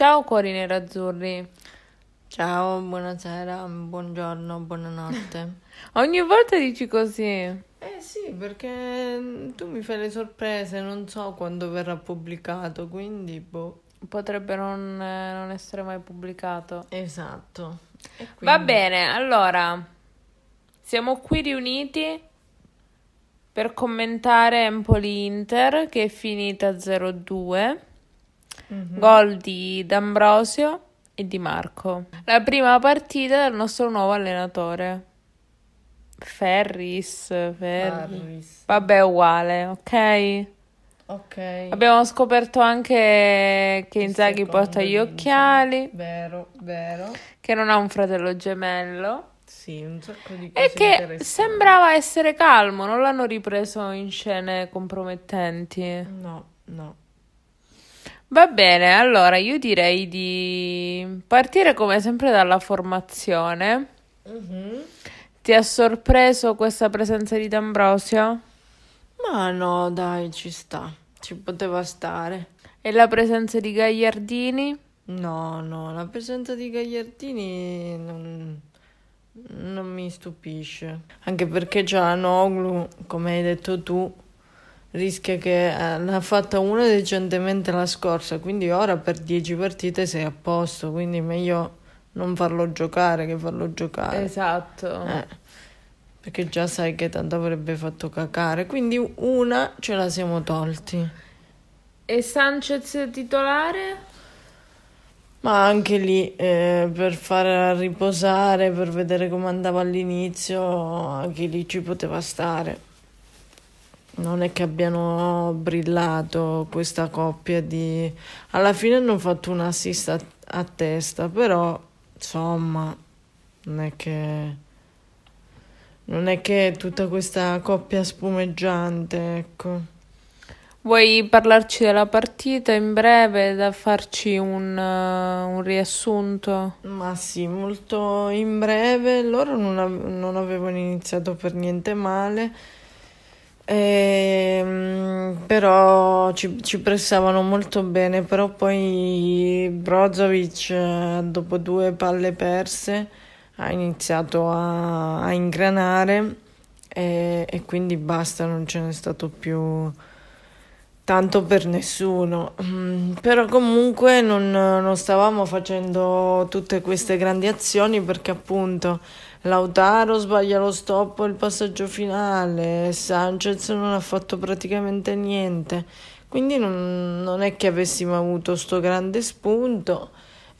Ciao cuori nerazzurri. Ciao, buonasera, buongiorno, buonanotte. Ogni volta dici così. Eh sì, perché tu mi fai le sorprese, non so quando verrà pubblicato, quindi boh. Potrebbe non, eh, non essere mai pubblicato. Esatto. E Va quindi- bene, allora siamo qui riuniti per commentare Empoli-Inter che è finita 0-2, Mhm. gol di D'Ambrosio e di Marco. La prima partita del nostro nuovo allenatore. Ferris, Ferri. Harris. Vabbè, uguale, ok? Ok. Abbiamo scoperto anche che Inzaghi porta gli occhiali, Vero, vero. che non ha un fratello gemello. Sì, un sacco di cose E che sembrava essere calmo, non l'hanno ripreso in scene compromettenti. No, no. Va bene, allora io direi di partire come sempre dalla formazione. Mhm. Ti ha sorpreso questa presenza di D'Ambrosio? Ma no, dai, ci sta. Ci poteva stare. E la presenza di Gagliardini? No, no, la presenza di Gagliardini non, non mi stupisce. Anche perché Cialanoglu, come hai detto tu, rischia che eh, l'ha fatta una decentemente la scorsa, quindi ora per 10 partite sei a posto, quindi meglio non farlo giocare che farlo giocare. Esatto. Eh, perché già sai che tanto avrebbe fatto cacare, quindi una ce la siamo tolti. E Sanchez titolare? Ma anche lì eh, per far riposare, per vedere come andava all'inizio, anche lì ci poteva stare. Non è che abbiano brillato questa coppia di... Alla fine hanno fatto un assist a, a testa, però insomma non è che... Non è che tutta questa coppia spumeggiante, ecco. Vuoi parlarci della partita in breve, da farci un, eh, un riassunto? Ma sì, molto in breve, loro non, av- non avevano iniziato per niente male, ehm, però ci, ci pressavano molto bene, però poi Brozovic, eh, dopo due palle perse, ha iniziato a, a ingranare e, e quindi basta, non ce n'è stato più tanto per nessuno. Mm, Però comunque non, non stavamo facendo tutte queste grandi azioni perché appunto Lautaro sbaglia lo stop il passaggio finale, Sanchez non ha fatto praticamente niente. Quindi non, non è che avessimo avuto sto grande spunto.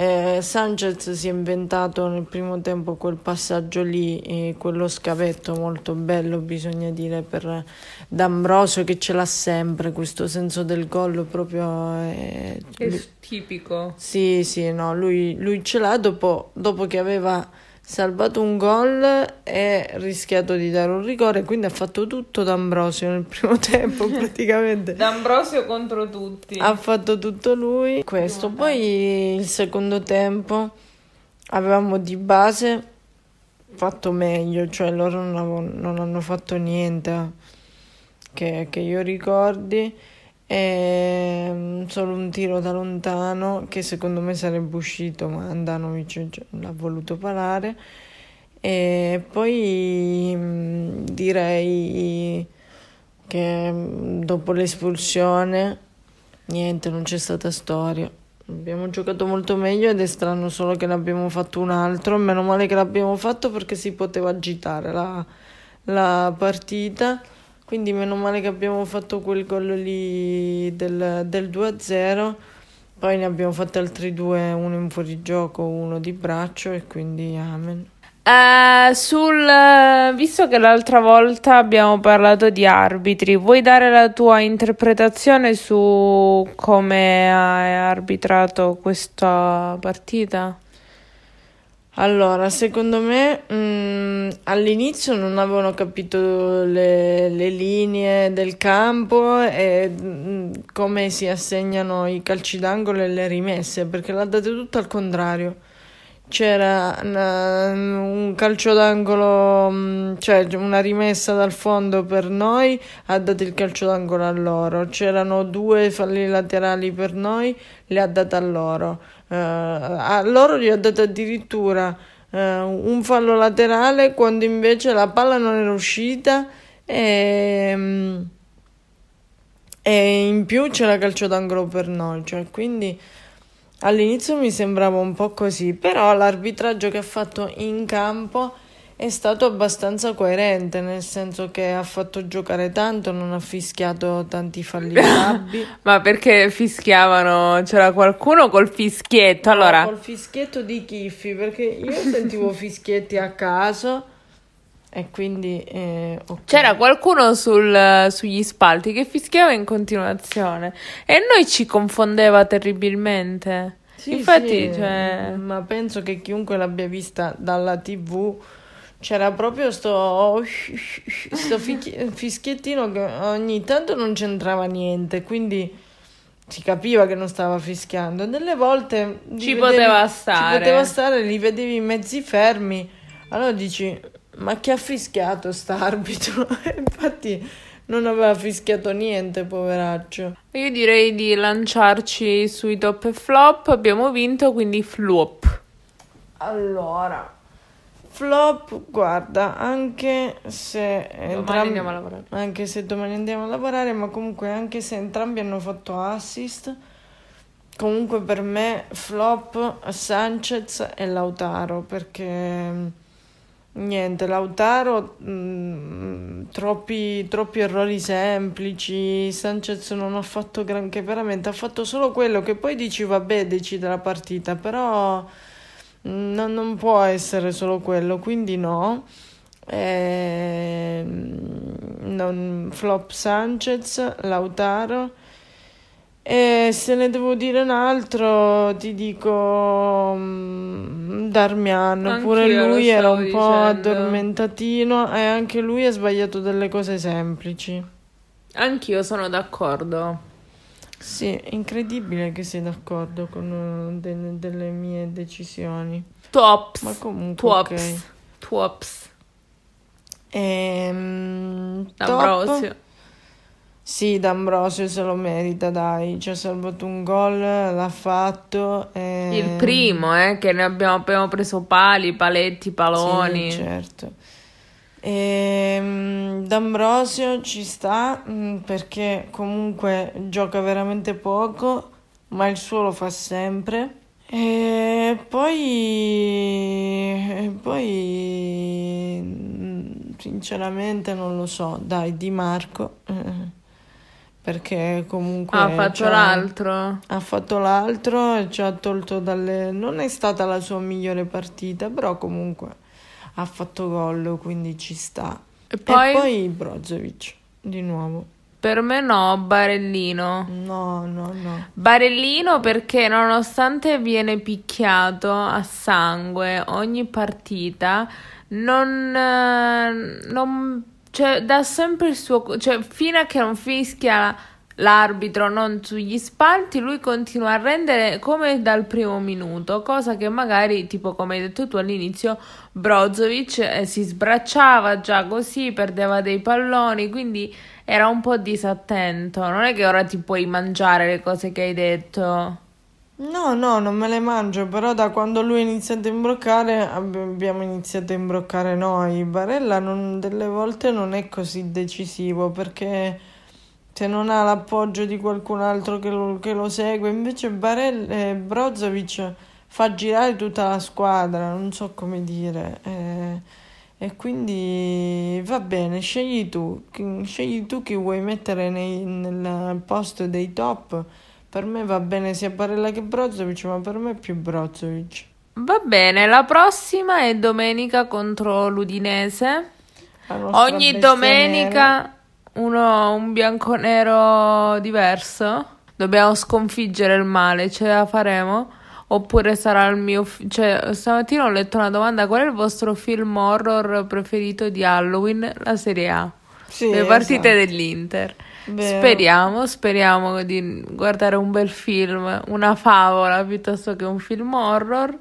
Eh, Sanchez si è inventato nel primo tempo quel passaggio lì, eh, quello scavetto molto bello, bisogna dire, per D'Ambrosio che ce l'ha sempre, questo senso del gol proprio... eh, lui- tipico. sì, sì, no, lui, lui ce l'ha dopo, dopo che aveva salvato un gol e rischiato di dare un rigore, quindi ha fatto tutto D'Ambrosio nel primo tempo praticamente. D'Ambrosio contro tutti. Ha fatto tutto lui. Questo. Poi il secondo tempo avevamo di base fatto meglio, cioè loro non, avevo- non hanno fatto niente che, che io ricordi. E, mm, solo un tiro da lontano che secondo me sarebbe uscito, ma Andanovic cioè, l'ha voluto parare. E poi mm, direi che mm, dopo l'espulsione niente, non c'è stata storia. Abbiamo giocato molto meglio ed è strano solo che ne abbiamo fatto un altro. Meno male che l'abbiamo fatto perché si poteva agitare la, la partita. Quindi meno male che abbiamo fatto quel gol lì del, del 2-0. Poi ne abbiamo fatti altri due, uno in fuorigioco, uno di braccio e quindi amen. Eh, sul, eh, visto che l'altra volta abbiamo parlato di arbitri, vuoi dare la tua interpretazione su come hai arbitrato questa partita? Allora, secondo me mm, all'inizio non avevano capito le, le linee del campo e mm, come si assegnano i calci d'angolo e le rimesse, perché l'ha date tutto al contrario. c'era una- un calcio d'angolo, mm, cioè una rimessa dal fondo per noi, ha dato il calcio d'angolo a loro. C'erano due falli laterali per noi, li ha dati a loro. Eh, a loro gli ha dato addirittura eh, un fallo laterale quando invece la palla non era uscita e, mm, e in più c'era calcio d'angolo per noi, cioè quindi all'inizio mi sembrava un po' così, però l'arbitraggio che ha fatto in campo è stato abbastanza coerente, nel senso che ha fatto giocare tanto, non ha fischiato tanti falli grabbi. Ma perché fischiavano? C'era qualcuno col fischietto? Allora, No, col fischietto di Chiffi, perché io sentivo fischietti a caso e quindi eh, ok. c'era qualcuno sul- sugli spalti che fischiava in continuazione e noi ci confondeva terribilmente. Sì, Infatti, sì, cioè, ma penso che chiunque l'abbia vista dalla TV c'era proprio sto, sto fichi- fischiettino che ogni tanto non c'entrava niente, quindi si capiva che non stava fischiando. Delle volte Ci poteva stare. Ci poteva stare, li vedevi mezzi fermi. Allora dici, ma chi ha fischiato st'arbitro? Infatti non aveva fischiato niente, poveraccio. io direi di lanciarci sui top e flop. Abbiamo vinto, quindi flop. Allora, flop, guarda, anche se Domani entrambi, andiamo a lavorare. anche se domani andiamo a lavorare, ma comunque anche se entrambi hanno fatto assist, comunque per me flop Sanchez e Lautaro, perché niente, Lautaro mh, troppi, troppi errori semplici, Sanchez non ha fatto granché veramente, ha fatto solo quello che poi dici vabbè decide la partita, però... No, non può essere solo quello, quindi no. Ehm, non- flop Sanchez, Lautaro. E se ne devo dire un altro, ti dico Darmian. Pure Anch'io lui era un po' dicendo. addormentatino e anche lui ha sbagliato delle cose semplici. Anch'io sono d'accordo. Sì, incredibile che sei d'accordo con eh, de- delle mie decisioni. Tops. Ma comunque, ok. Twops. Twops. Ehm, top. D'Ambrosio. Sì, D'Ambrosio se lo merita, dai. Ci ha salvato un gol, l'ha fatto. ehm, Il primo, eh, che ne abbiamo, abbiamo preso pali, paletti, paloni. Sì, certo. Ehm, D'Ambrosio ci sta mm, perché comunque gioca veramente poco, ma il suo lo fa sempre. E poi, e poi mm, sinceramente non lo so, dai, Di Marco, perché comunque ha fatto c'ha- l'altro. ha fatto l'altro e ci ha tolto dalle... Non è stata la sua migliore partita, però comunque ha fatto gol, quindi ci sta. E poi, E poi Brozovic, di nuovo. per me no, Barellino. No, no, no. Barellino perché nonostante viene picchiato a sangue ogni partita, non, eh, non cioè, dà sempre il suo, cioè fino a che non fischia l'arbitro non sugli spalti, lui continua a rendere come dal primo minuto, cosa che magari, tipo come hai detto tu all'inizio, Brozovic eh, si sbracciava già così, perdeva dei palloni, quindi era un po' disattento. Non è che ora ti puoi mangiare le cose che hai detto. No, no, non me le mangio, però da quando lui ha iniziato a imbroccare ab- abbiamo iniziato a imbroccare noi. Barella non- delle volte non è così decisivo perché se non ha l'appoggio di qualcun altro che lo, che lo segue, invece Barella, eh, Brozovic fa girare tutta la squadra, non so come dire. eh, e quindi va bene, scegli tu, scegli tu chi vuoi mettere nei- nel posto dei top. Per me va bene sia Barella che Brozovic, ma per me è più Brozovic. Va bene, la prossima è domenica contro l'Udinese. Ogni domenica uno, un bianconero diverso. Dobbiamo sconfiggere il male, ce la faremo? Oppure sarà il mio... fi- Cioè, stamattina ho letto una domanda, qual è il vostro film horror preferito di Halloween? La Serie A. Sì, Le partite esatto. dell'Inter. Vero. Speriamo, speriamo di guardare un bel film, una favola piuttosto che un film horror.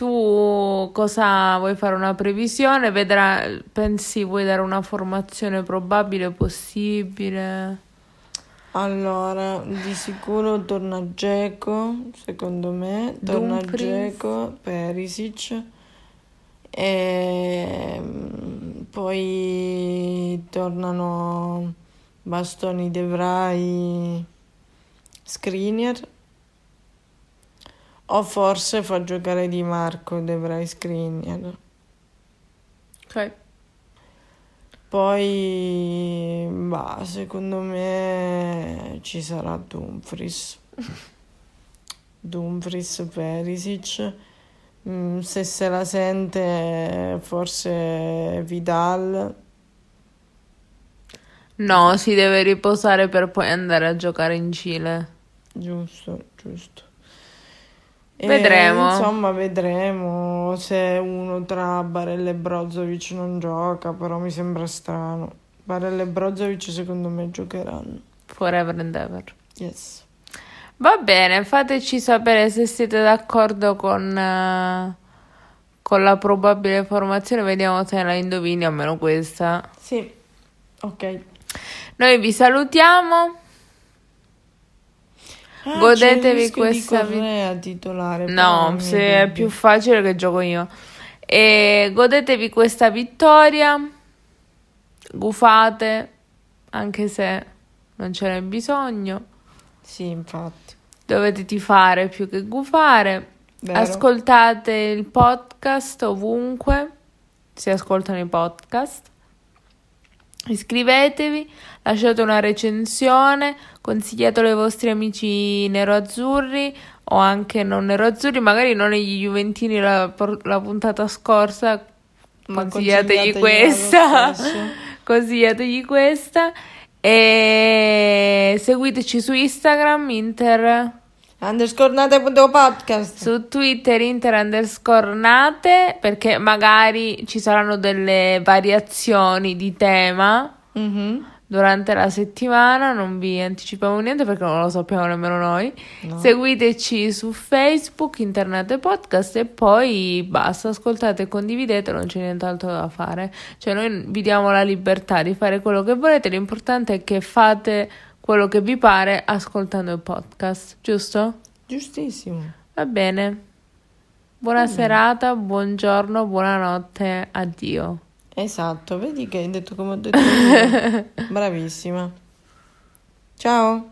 Tu cosa vuoi fare una previsione? Vedrà, pensi vuoi dare una formazione probabile possibile? Allora, di sicuro torna Geco, secondo me, torna. Geco, Perisic e poi tornano Bastoni De Vrij, Skriniar o forse fa giocare Di Marco De Vrij Skriniar. Ok. Poi, bah, secondo me ci sarà Dumfries. Dumfries, Perisic. Mm, se se la sente, forse Vidal. No, si deve riposare per poi andare a giocare in Cile. Giusto, giusto. E, Vedremo. insomma, vedremo se uno tra Barella e Brozovic non gioca, però mi sembra strano. Barella e Brozovic secondo me giocheranno. Forever and ever. Yes. Va bene, fateci sapere se siete d'accordo con, eh, con la probabile formazione. Vediamo se la indovini, almeno questa. Sì, ok. Noi vi salutiamo. Ah, Godetevi questa di vi- Correa titolare. No, se è più facile che gioco io. E godetevi questa vittoria. Gufate, anche se non ce n'è bisogno. Sì, infatti. Dovete tifare più che gufare. Vero. Ascoltate il podcast ovunque si ascoltano i podcast. Iscrivetevi, lasciate una recensione, consigliatelo ai vostri amici nero-azzurri o anche non nero-azzurri, magari non agli Juventini la, la puntata scorsa, Ma consigliategli questa. consigliategli questa e seguiteci su Instagram, Inter Underscornate.podcast. su Twitter Inter underscore nate perché magari ci saranno delle variazioni di tema Mhm. durante la settimana, non vi anticipiamo niente perché non lo sappiamo nemmeno noi. No. Seguiteci su Facebook, Internet e Podcast e poi basta, ascoltate e condividete, non c'è nient'altro da fare. Cioè noi vi diamo la libertà di fare quello che volete, l'importante è che fate quello che vi pare ascoltando il podcast, giusto? Giustissimo. Va bene. Buona serata, buongiorno, buonanotte, addio. Esatto, vedi che hai detto come ho detto. Bravissima. Ciao.